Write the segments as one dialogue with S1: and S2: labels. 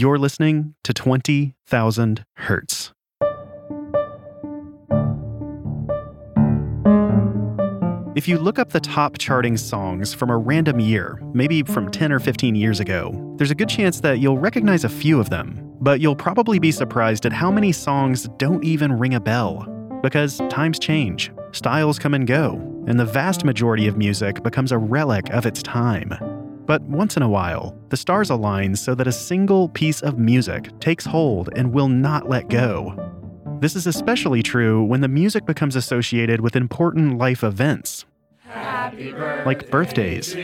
S1: You're listening to 20,000 Hertz. If you look up the top charting songs from a random year, maybe from 10 or 15 years ago, there's a good chance that you'll recognize a few of them, but you'll probably be surprised at how many songs don't even ring a bell. Because times change, styles come and go, and the vast majority of music becomes a relic of its time. But once in a while, the stars align so that a single piece of music takes hold and will not let go. This is especially true when the music becomes associated with important life events, like birthdays.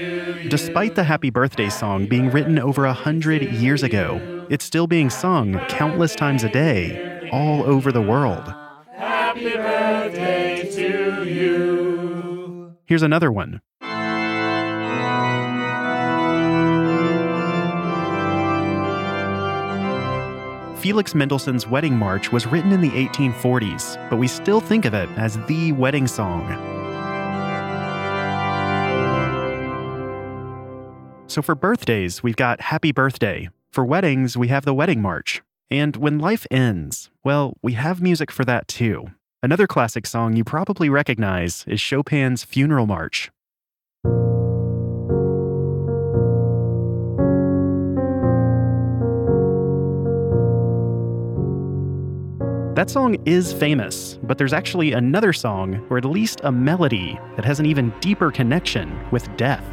S1: Despite the Happy Birthday song being written over a hundred years ago, it's still being sung countless times a day all over the world. Happy birthday to you. Here's another one. Felix Mendelssohn's Wedding March was written in the 1840s, but we still think of it as the wedding song. So for birthdays, we've got Happy Birthday. For weddings, we have the Wedding March. And when life ends, well, we have music for that too. Another classic song you probably recognize is Chopin's Funeral March. That song is famous, but there's actually another song, or at least a melody, that has an even deeper connection with death.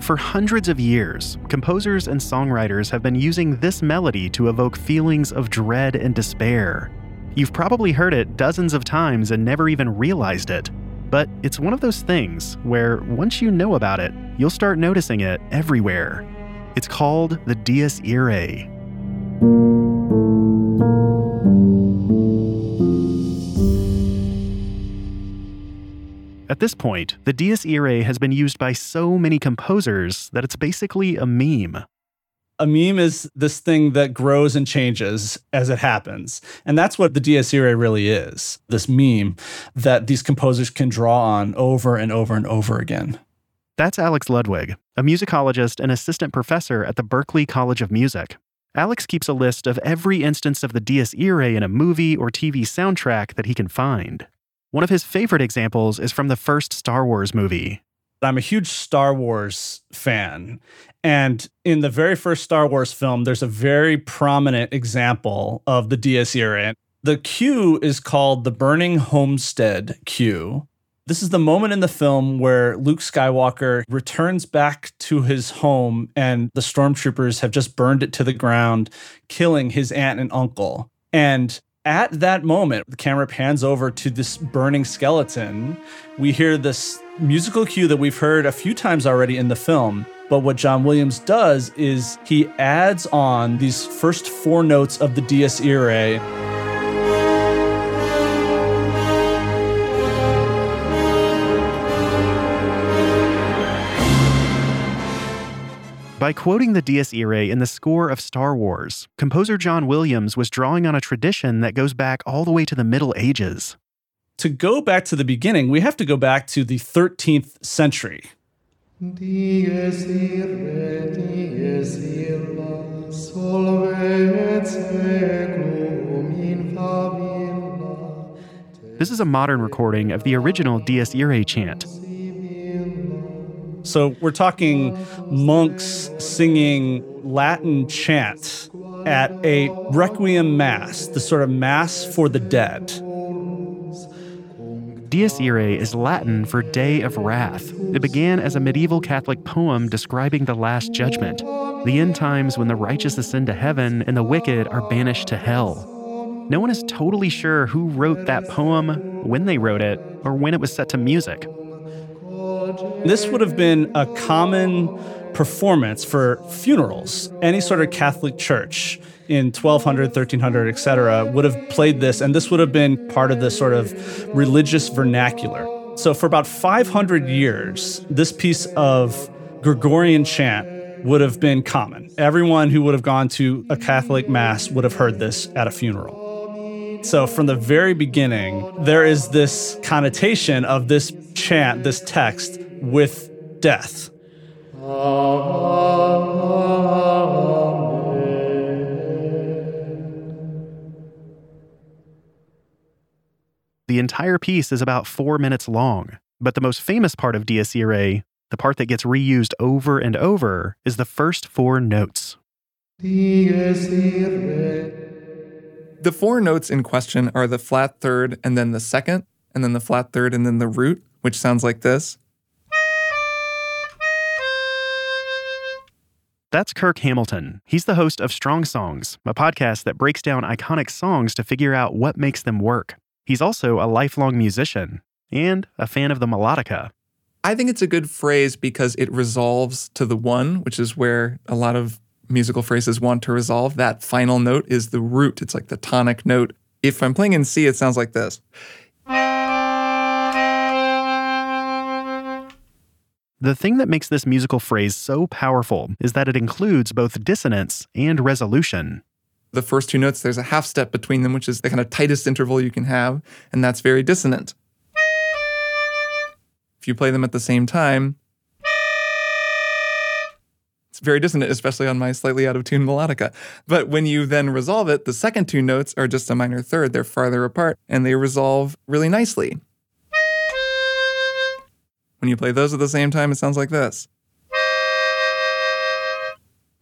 S1: For hundreds of years, composers and songwriters have been using this melody to evoke feelings of dread and despair. You've probably heard it dozens of times and never even realized it. But it's one of those things where once you know about it, you'll start noticing it everywhere. It's called the Dies Irae. At this point, the Dies Irae has been used by so many composers that it's basically a meme.
S2: A meme is this thing that grows and changes as it happens. And that's what the Dies Irae really is this meme that these composers can draw on over and over and over again.
S1: That's Alex Ludwig, a musicologist and assistant professor at the Berklee College of Music. Alex keeps a list of every instance of the Dies Irae in a movie or TV soundtrack that he can find. One of his favorite examples is from the first Star Wars movie.
S2: I'm a huge Star Wars fan. And in the very first Star Wars film, there's a very prominent example of the Dies Irae. The cue is called the Burning Homestead cue. This is the moment in the film where Luke Skywalker returns back to his home and the stormtroopers have just burned it to the ground, killing his aunt and uncle. And at that moment, the camera pans over to this burning skeleton. We hear this musical cue that we've heard a few times already in the film. But what John Williams does is he adds on these first four notes of the Dies Irae.
S1: By quoting the Dies Irae in the score of Star Wars, composer John Williams was drawing on a tradition that goes back all the way to the Middle Ages.
S2: To go back to the beginning, we have to go back to the 13th century. Dies irae, dies illa, solve et
S1: seculum in favilla. This is a modern recording of the original Dies Irae chant.
S2: So we're talking monks singing Latin chant at a requiem mass, the sort of mass for the dead.
S1: Dies Irae is Latin for Day of Wrath. It began as a medieval Catholic poem describing the Last Judgment, the end times when the righteous ascend to heaven and the wicked are banished to hell. No one is totally sure who wrote that poem, when they wrote it, or when it was set to music.
S2: This would have been a common performance for funerals. Any sort of Catholic church in 1200, 1300, etc., would have played this, and this would have been part of the sort of religious vernacular. So, for about 500 years, this piece of Gregorian chant would have been common. Everyone who would have gone to a Catholic Mass would have heard this at a funeral. So, from the very beginning, there is this connotation of this chant, this text, with death.
S1: The entire piece is about four minutes long, but the most famous part of Dies Irae, the part that gets reused over and over, is the first four notes.
S3: The four notes in question are the flat third and then the second, and then the flat third and then the root, which sounds like this.
S1: That's Kirk Hamilton. He's the host of Strong Songs, a podcast that breaks down iconic songs to figure out what makes them work. He's also a lifelong musician and a fan of the melodica.
S3: I think it's a good phrase because it resolves to the one, which is where a lot of musical phrases want to resolve. That final note is the root, it's like the tonic note. If I'm playing in C, it sounds like this.
S1: The thing that makes this musical phrase so powerful is that it includes both dissonance and resolution.
S3: The first two notes, there's a half step between them, which is the kind of tightest interval you can have, and that's very dissonant. If you play them at the same time, very dissonant, especially on my slightly out of tune melodica. But when you then resolve it, the second two notes are just a minor third. They're farther apart and they resolve really nicely. When you play those at the same time, it sounds like this.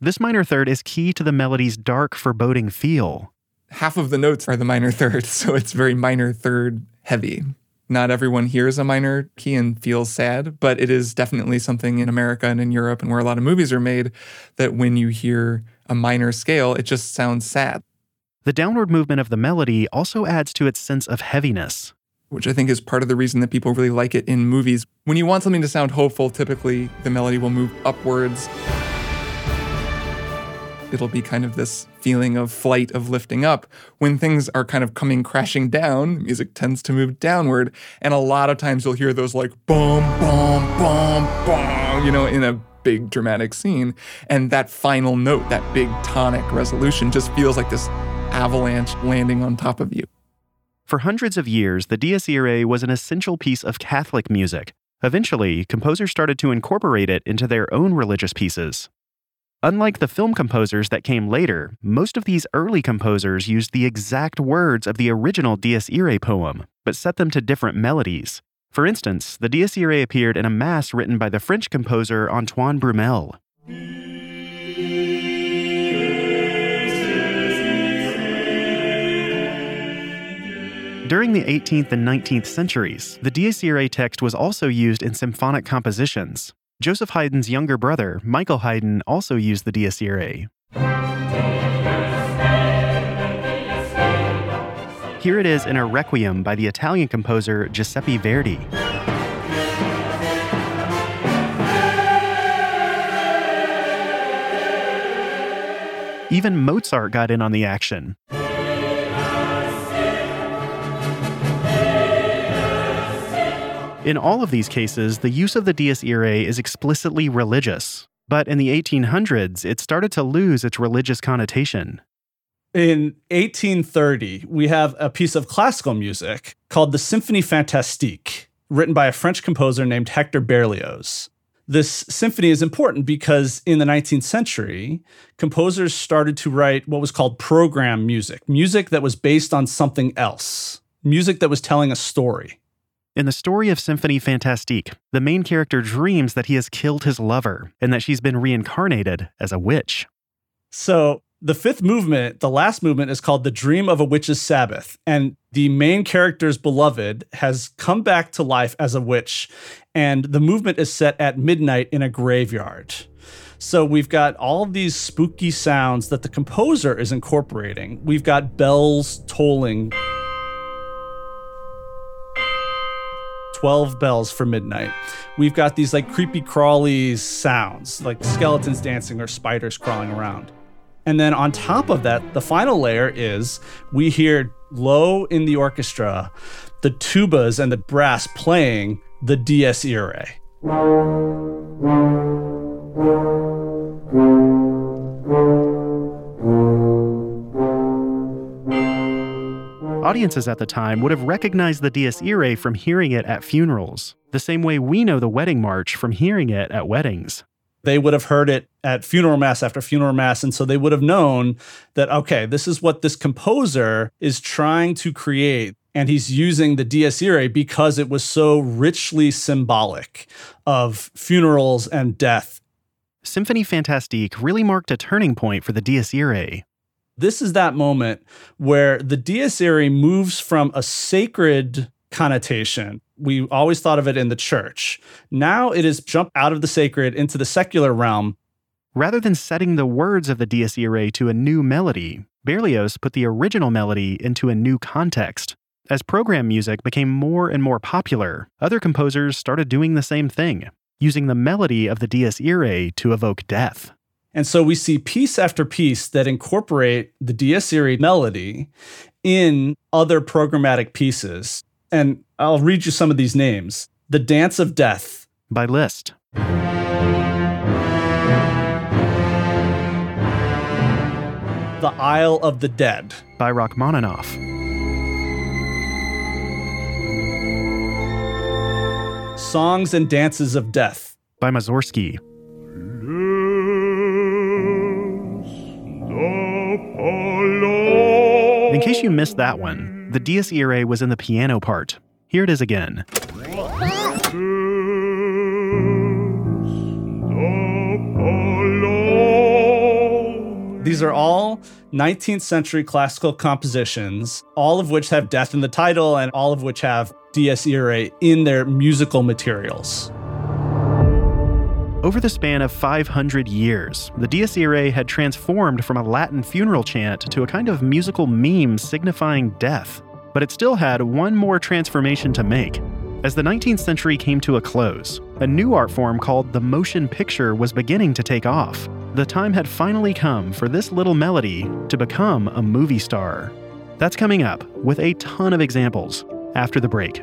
S1: This minor third is key to the melody's dark, foreboding feel.
S3: Half of the notes are the minor third, so it's very minor third heavy. Not everyone hears a minor key and feels sad, but it is definitely something in America and in Europe and where a lot of movies are made that when you hear a minor scale, it just sounds sad.
S1: The downward movement of the melody also adds to its sense of heaviness
S3: which I think is part of the reason that people really like it in movies. When you want something to sound hopeful, typically the melody will move upwards. It'll be kind of this feeling of flight, of lifting up. When things are kind of coming crashing down, music tends to move downward. And a lot of times you'll hear those like boom, boom, boom, boom, you know, in a big dramatic scene. And that final note, that big tonic resolution, just feels like this avalanche landing on top of you.
S1: For hundreds of years, the Dies Irae was an essential piece of Catholic music. Eventually, composers started to incorporate it into their own religious pieces. Unlike the film composers that came later, most of these early composers used the exact words of the original Dies Irae poem, but set them to different melodies. For instance, the Dies Irae appeared in a mass written by the French composer Antoine Brumel. During the 18th and 19th centuries, the Dies Irae text was also used in symphonic compositions. Joseph Haydn's younger brother, Michael Haydn, also used the Dies Irae. Here it is in a requiem by the Italian composer Giuseppe Verdi. Even Mozart got in on the action. In all of these cases, the use of the Dies Irae is explicitly religious, but in the 1800s, it started to lose its religious connotation.
S2: In 1830, we have a piece of classical music called the Symphonie Fantastique, written by a French composer named Hector Berlioz. This symphony is important because in the 19th century, composers started to write what was called program music, music that was based on something else, music that was telling a story.
S1: In the story of Symphonie Fantastique, the main character dreams that he has killed his lover and that she's been reincarnated as a witch.
S2: So, the fifth movement, the last movement, is called The Dream of a Witch's Sabbath. And the main character's beloved has come back to life as a witch. And the movement is set at midnight in a graveyard. So we've got all these spooky sounds that the composer is incorporating. We've got bells tolling. 12 bells for midnight. We've got these like creepy crawly sounds, like skeletons dancing or spiders crawling around. And then on top of that, the final layer is we hear low in the orchestra the tubas and the brass playing the Dies Irae.
S1: Audiences at the time would have recognized the Dies Irae from hearing it at funerals, the same way we know the wedding march from hearing it at weddings.
S2: They would have heard it at funeral mass after funeral mass. And so they would have known that, okay, this is what this composer is trying to create. And he's using the Dies Irae because it was so richly symbolic of funerals and death.
S1: Symphony Fantastique really marked a turning point for the Dies Irae.
S2: This is that moment where the Dies Irae moves from a sacred connotation. We always thought of it in the church. Now it has jumped out of the sacred into the secular realm.
S1: Rather than setting the words of the Dies Irae to a new melody, Berlioz put the original melody into a new context. As program music became more and more popular, other composers started doing the same thing, using the melody of the Dies Irae to evoke death.
S2: And so we see piece after piece that incorporate the Dies Irae melody in other programmatic pieces. And I'll read you some of these names The Dance of Death
S1: by Liszt.
S2: The Isle of the Dead
S1: by Rachmaninoff.
S2: Songs and Dances of Death
S1: by Mussorgsky. In case you missed that one, the Dies Irae was in the piano part. Here it is again.
S2: These are all 19th century classical compositions, all of which have death in the title and all of which have Dies Irae in their musical materials.
S1: Over the span of 500 years, the Dies Irae had transformed from a Latin funeral chant to a kind of musical meme signifying death. But it still had one more transformation to make. As the 19th century came to a close, a new art form called the motion picture was beginning to take off. The time had finally come for this little melody to become a movie star. That's coming up with a ton of examples after the break.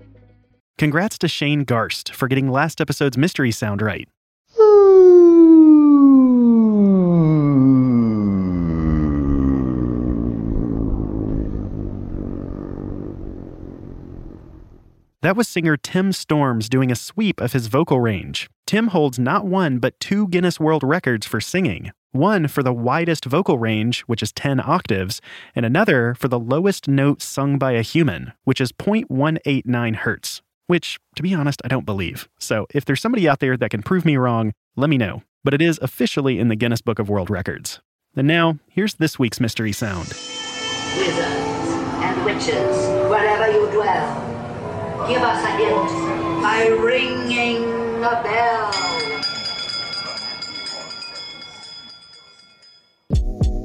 S1: Congrats to Shane Garst for getting last episode's mystery sound right. That was singer Tim Storms doing a sweep of his vocal range. Tim holds not one, but two Guinness World Records for singing one for the widest vocal range, which is 10 octaves, and another for the lowest note sung by a human, which is 0.189 hertz which, to be honest, I don't believe. So if there's somebody out there that can prove me wrong, let me know. But it is officially in the Guinness Book of World Records. And now, here's this week's mystery sound.
S4: Wizards and witches, wherever you dwell, give us a hint by ringing a bell.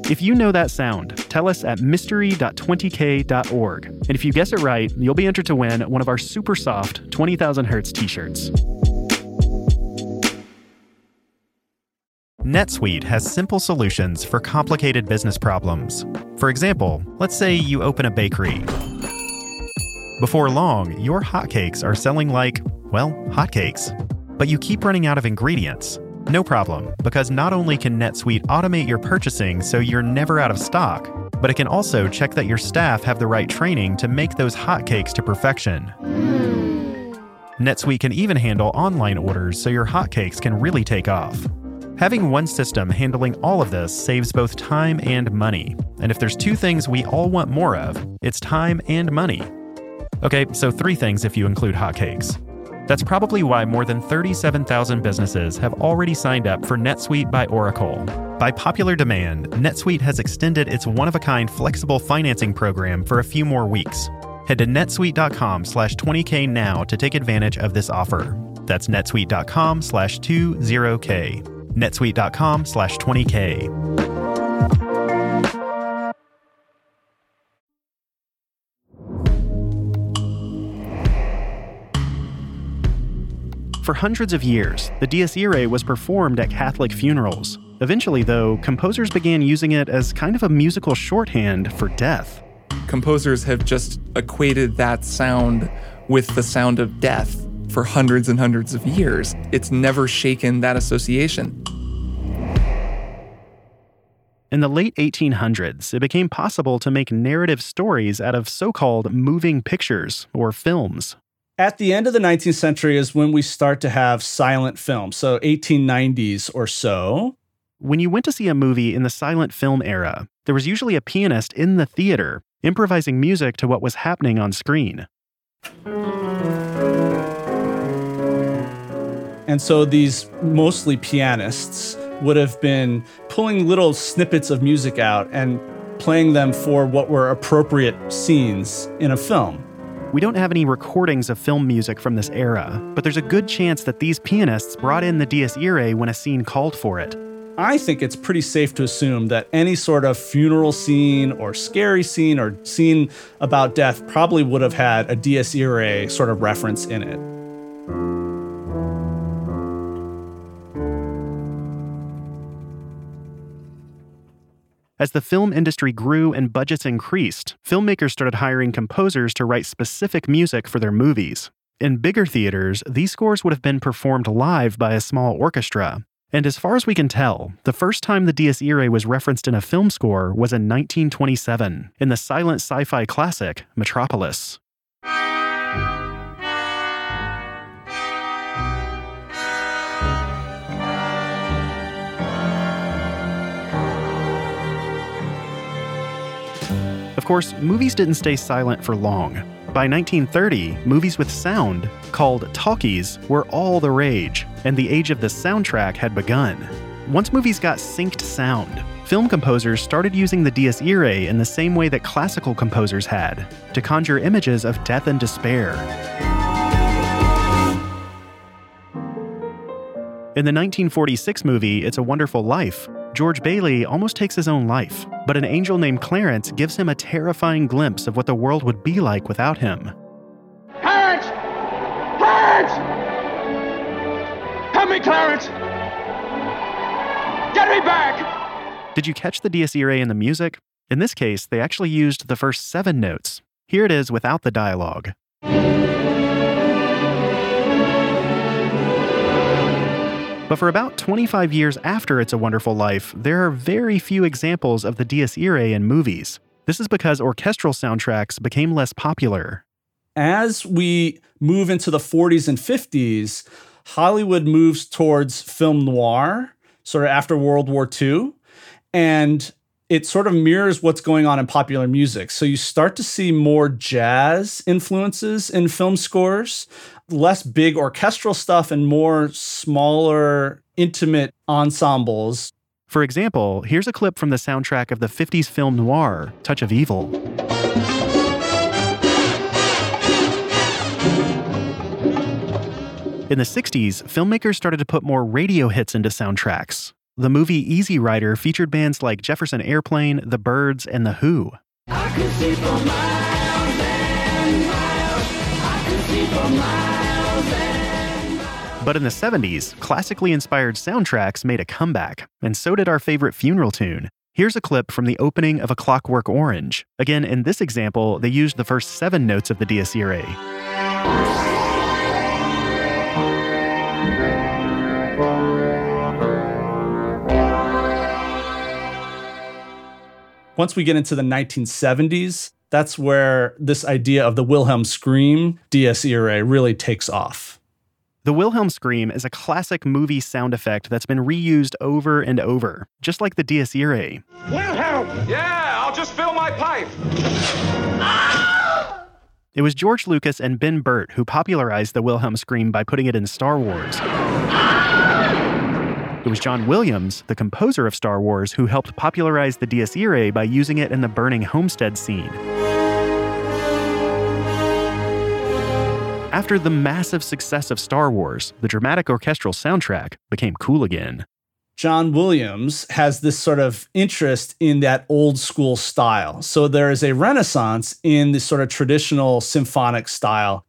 S1: If you know that sound, tell us at mystery.20k.org. And if you guess it right, you'll be entered to win one of our super soft 20,000 Hertz t shirts. NetSuite has simple solutions for complicated business problems. For example, let's say you open a bakery. Before long, your hotcakes are selling like, well, hotcakes. But you keep running out of ingredients. No problem, because not only can NetSuite automate your purchasing so you're never out of stock, but it can also check that your staff have the right training to make those hotcakes to perfection. NetSuite can even handle online orders so your hotcakes can really take off. Having one system handling all of this saves both time and money. And if there's two things we all want more of, it's time and money. Okay, so three things if you include hotcakes. That's probably why more than 37,000 businesses have already signed up for NetSuite by Oracle. By popular demand, NetSuite has extended its one-of-a-kind flexible financing program for a few more weeks. Head to netsuite.com/20k now to take advantage of this offer. That's netsuite.com/20k. netsuite.com/20k. For hundreds of years, the Dies Irae was performed at Catholic funerals. Eventually, though, composers began using it as kind of a musical shorthand for death.
S3: Composers have just equated that sound with the sound of death for hundreds and hundreds of years. It's never shaken that association.
S1: In the late 1800s, it became possible to make narrative stories out of so called moving pictures or films.
S2: At the end of the 19th century is when we start to have silent film, so 1890s or so.
S1: When you went to see a movie in the silent film era, there was usually a pianist in the theater improvising music to what was happening on screen.
S2: And so these mostly pianists would have been pulling little snippets of music out and playing them for what were appropriate scenes in a film.
S1: We don't have any recordings of film music from this era, but there's a good chance that these pianists brought in the Dies Irae when a scene called for it.
S2: I think it's pretty safe to assume that any sort of funeral scene or scary scene or scene about death probably would have had a Dies Irae sort of reference in it.
S1: As the film industry grew and budgets increased, filmmakers started hiring composers to write specific music for their movies. In bigger theaters, these scores would have been performed live by a small orchestra. And as far as we can tell, the first time the Dies Irae was referenced in a film score was in 1927 in the silent sci fi classic Metropolis. Course, movies didn't stay silent for long. By 1930, movies with sound, called talkies, were all the rage, and the age of the soundtrack had begun. Once movies got synced sound, film composers started using the Dies Irae in the same way that classical composers had, to conjure images of death and despair. In the 1946 movie It's a Wonderful Life, George Bailey almost takes his own life, but an angel named Clarence gives him a terrifying glimpse of what the world would be like without him.
S5: Clarence! Clarence! Help me, Clarence! Get me back!
S1: Did you catch the Dies Irae in the music? In this case, they actually used the first seven notes. Here it is without the dialogue. But for about 25 years after It's a Wonderful Life, there are very few examples of the Dies Irae in movies. This is because orchestral soundtracks became less popular.
S2: As we move into the 40s and 50s, Hollywood moves towards film noir, sort of after World War II. And it sort of mirrors what's going on in popular music. So you start to see more jazz influences in film scores less big orchestral stuff and more smaller, intimate ensembles.
S1: For example, here's a clip from the soundtrack of the 50s film noir, Touch of Evil. In the 60s, filmmakers started to put more radio hits into soundtracks. The movie Easy Rider featured bands like Jefferson Airplane, The Byrds, and The Who. But in the 70s, classically inspired soundtracks made a comeback, and so did our favorite funeral tune. Here's a clip from the opening of A Clockwork Orange. Again, in this example, they used the first seven notes of the Dies.
S2: Once we get into the 1970s, that's where this idea of the Wilhelm scream Dies Irae really takes off.
S1: The Wilhelm scream is a classic movie sound effect that's been reused over and over, just like the Dies Irae.
S5: Wilhelm! Yeah, I'll just fill my pipe.
S1: It was George Lucas and Ben Burtt who popularized the Wilhelm scream by putting it in Star Wars. It was John Williams, the composer of Star Wars, who helped popularize the Dies Irae by using it in the burning homestead scene. After the massive success of Star Wars, the dramatic orchestral soundtrack became cool again.
S2: John Williams has this sort of interest in that old school style. So there is a renaissance in this sort of traditional symphonic style.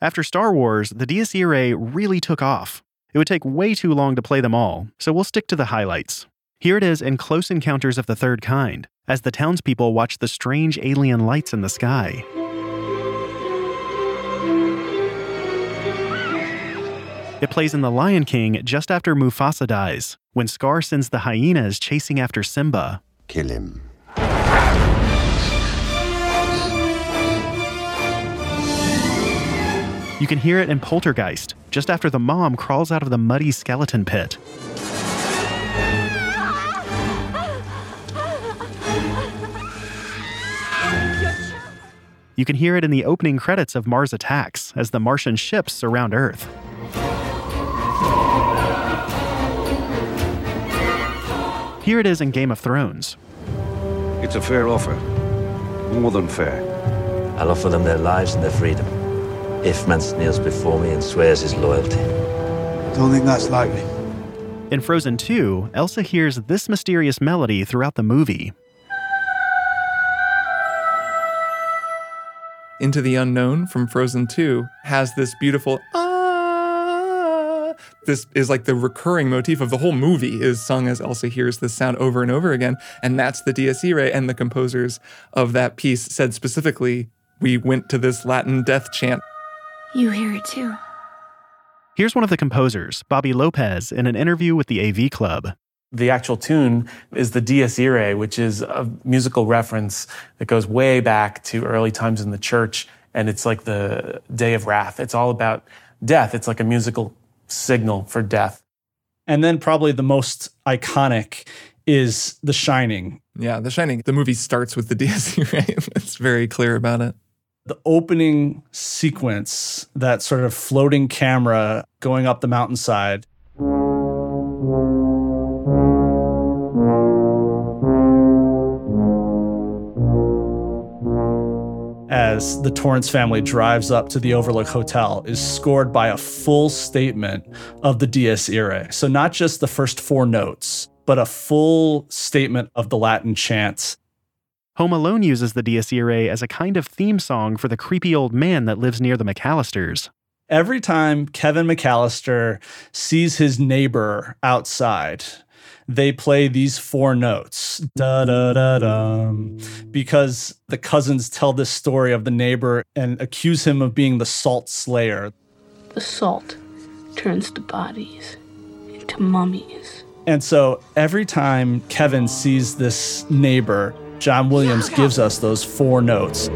S1: After Star Wars, the Dies Irae really took off. It would take way too long to play them all, so we'll stick to the highlights. Here it is in Close Encounters of the Third Kind, as the townspeople watch the strange alien lights in the sky. It plays in The Lion King just after Mufasa dies, when Scar sends the hyenas chasing after Simba.
S6: Kill him.
S1: You can hear it in Poltergeist, just after the mom crawls out of the muddy skeleton pit. You can hear it in the opening credits of Mars Attacks as the Martian ships surround Earth. Here it is in Game of Thrones.
S6: It's a fair offer. More than fair.
S7: I'll offer them their lives and their freedom. If Mance kneels before me and swears his loyalty.
S8: Don't think that's likely.
S1: In Frozen 2, Elsa hears this mysterious melody throughout the movie.
S3: Into the Unknown from Frozen 2 has this beautiful ah. This is like the recurring motif of the whole movie is sung as Elsa hears this sound over and over again. And that's the Dies Irae. And the composers of that piece said specifically, we went to this Latin death chant.
S9: You hear it too.
S1: Here's one of the composers, Bobby Lopez, in an interview with the AV Club.
S10: The actual tune is the Dies Irae, which is a musical reference that goes way back to early times in the church. And it's like the day of wrath. It's all about death. It's like a musical signal for death.
S2: And then probably the most iconic is The Shining.
S3: Yeah, The Shining. The movie starts with the Dies Irae. it's very clear about it.
S2: The opening sequence, that sort of floating camera going up the mountainside. as the Torrance family drives up to the Overlook Hotel is scored by a full statement of the Dies Irae. So, not just the first four notes, but a full statement of the Latin chants.
S1: Home Alone uses the Dies Irae as a kind of theme song for the creepy old man that lives near the McAllisters.
S2: Every time Kevin McAllister sees his neighbor outside, they play these four notes da da da dum because the cousins tell this story of the neighbor and accuse him of being the salt slayer.
S9: The salt turns the bodies into mummies.
S2: And so every time Kevin sees this neighbor, John Williams gives us those four notes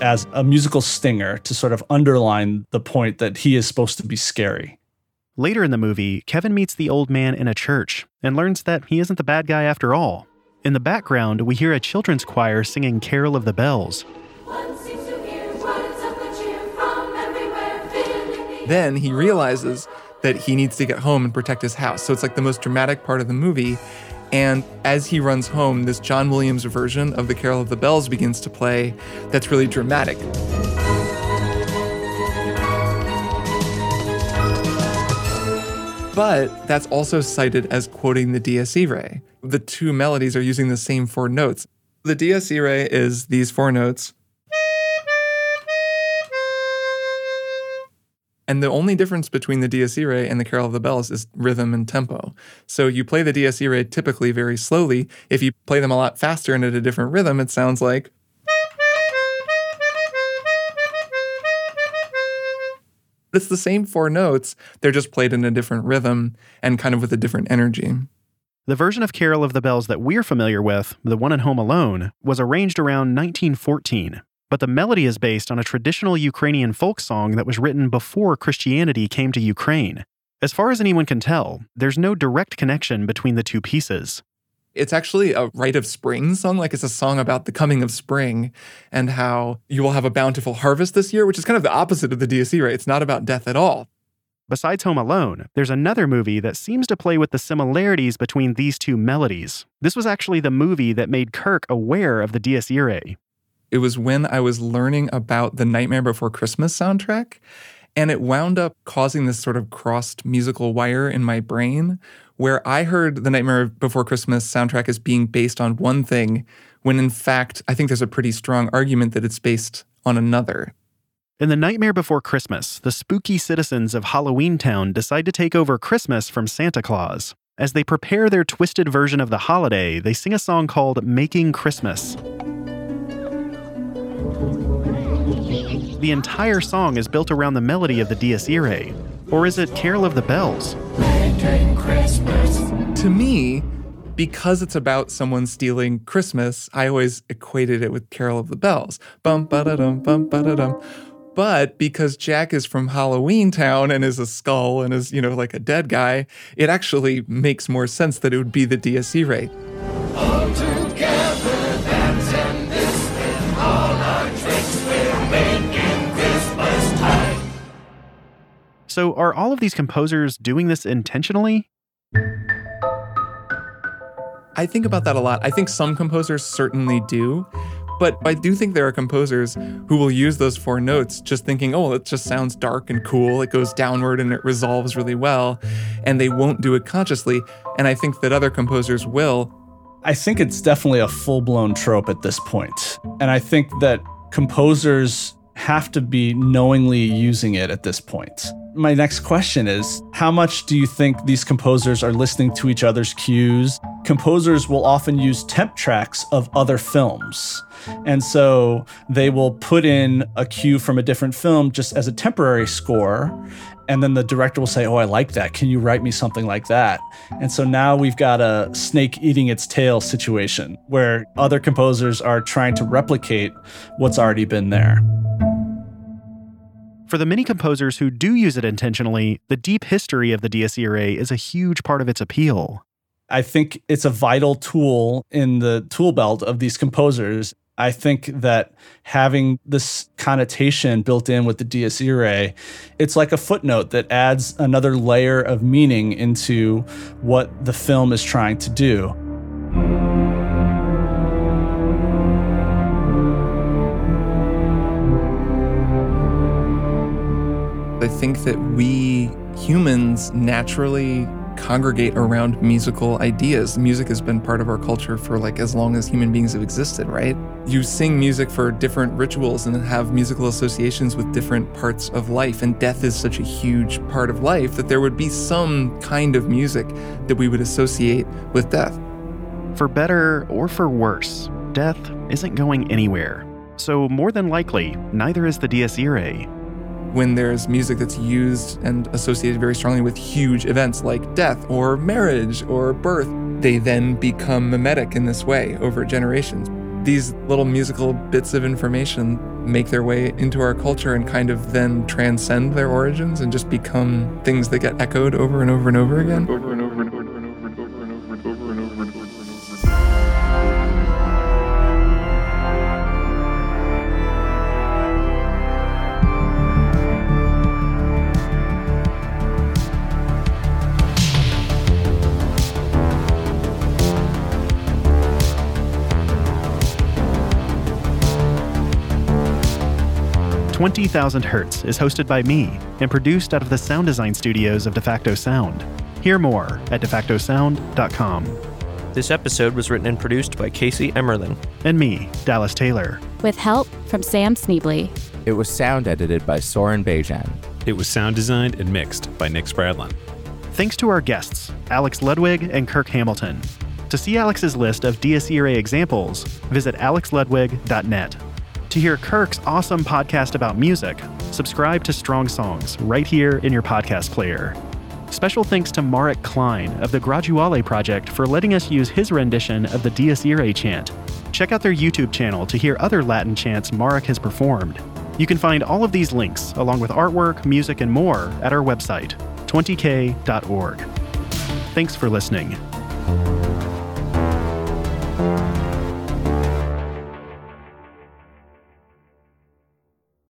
S2: as a musical stinger to sort of underline the point that he is supposed to be scary.
S1: Later in the movie, Kevin meets the old man in a church and learns that he isn't the bad guy after all. In the background, we hear a children's choir singing Carol of the Bells.
S3: Then he realizes that he needs to get home and protect his house. So it's like the most dramatic part of the movie. And as he runs home, this John Williams version of the Carol of the Bells begins to play that's really dramatic. But that's also cited as quoting the Dies Irae. The two melodies are using the same four notes. The Dies Irae is these four notes. And the only difference between the Dies Irae and the Carol of the Bells is rhythm and tempo. So you play the Dies Irae typically very slowly. If you play them a lot faster and at a different rhythm, it sounds like. It's the same four notes, they're just played in a different rhythm and kind of with a different energy.
S1: The version of Carol of the Bells that we're familiar with, the one in Home Alone, was arranged around 1914 but the melody is based on a traditional Ukrainian folk song that was written before Christianity came to Ukraine. As far as anyone can tell, there's no direct connection between the two pieces.
S3: It's actually a rite of spring song, like it's a song about the coming of spring and how you will have a bountiful harvest this year, which is kind of the opposite of the Dies right? It's not about death at all.
S1: Besides Home Alone, there's another movie that seems to play with the similarities between these two melodies. This was actually the movie that made Kirk aware of the Dies Irae.
S3: It was when I was learning about the Nightmare Before Christmas soundtrack. And it wound up causing this sort of crossed musical wire in my brain where I heard the Nightmare Before Christmas soundtrack as being based on one thing, when in fact, I think there's a pretty strong argument that it's based on another.
S1: In The Nightmare Before Christmas, the spooky citizens of Halloween Town decide to take over Christmas from Santa Claus. As they prepare their twisted version of the holiday, they sing a song called Making Christmas. The entire song is built around the melody of the Dies Irae. Or is it Carol of the Bells?
S3: To me, because it's about someone stealing Christmas, I always equated it with Carol of the Bells. Bum ba da dum bum ba da dum. But because Jack is from Halloween Town and is a skull and is, you know, like a dead guy, it actually makes more sense that it would be the Dies Irae.
S1: So, are all of these composers doing this intentionally?
S3: I think about that a lot. I think some composers certainly do, but I do think there are composers who will use those four notes just thinking, oh, it just sounds dark and cool. It goes downward and it resolves really well. And they won't do it consciously. And I think that other composers will.
S2: I think it's definitely a full blown trope at this point. And I think that composers have to be knowingly using it at this point. My next question is How much do you think these composers are listening to each other's cues? Composers will often use temp tracks of other films. And so they will put in a cue from a different film just as a temporary score. And then the director will say, Oh, I like that. Can you write me something like that? And so now we've got a snake eating its tail situation where other composers are trying to replicate what's already been there.
S1: For the many composers who do use it intentionally, the deep history of the Dies Irae is a huge part of its appeal.
S2: I think it's a vital tool in the tool belt of these composers. I think that having this connotation built in with the Dies Irae, it's like a footnote that adds another layer of meaning into what the film is trying to do.
S3: Think that we humans naturally congregate around musical ideas. Music has been part of our culture for like as long as human beings have existed, right? You sing music for different rituals and have musical associations with different parts of life. And death is such a huge part of life that there would be some kind of music that we would associate with death.
S1: For better or for worse, death isn't going anywhere. So, more than likely, neither is the Dies Irae
S3: when there's music that's used and associated very strongly with huge events like death or marriage or birth, they then become mimetic in this way over generations. These little musical bits of information make their way into our culture and kind of then transcend their origins and just become things that get echoed over and over and over again. Over and over
S1: 20,000 Hertz is hosted by me and produced out of the sound design studios of DeFacto Sound. Hear more at defactosound.com.
S11: This episode was written and produced by Casey Emmerling.
S1: And me, Dallas Taylor.
S12: With help from Sam Sneebly.
S13: It was sound edited by Soren Bejan.
S14: It was sound designed and mixed by Nick Spradlin.
S1: Thanks to our guests, Alex Ludwig and Kirk Hamilton. To see Alex's list of Dies Irae examples, visit alexludwig.net. To hear Kirk's awesome podcast about music, subscribe to Strong Songs right here in your podcast player. Special thanks to Marek Klein of the Graduale Project for letting us use his rendition of the Dies Irae chant. Check out their YouTube channel to hear other Latin chants Marek has performed. You can find all of these links, along with artwork, music, and more, at our website, 20k.org. Thanks for listening.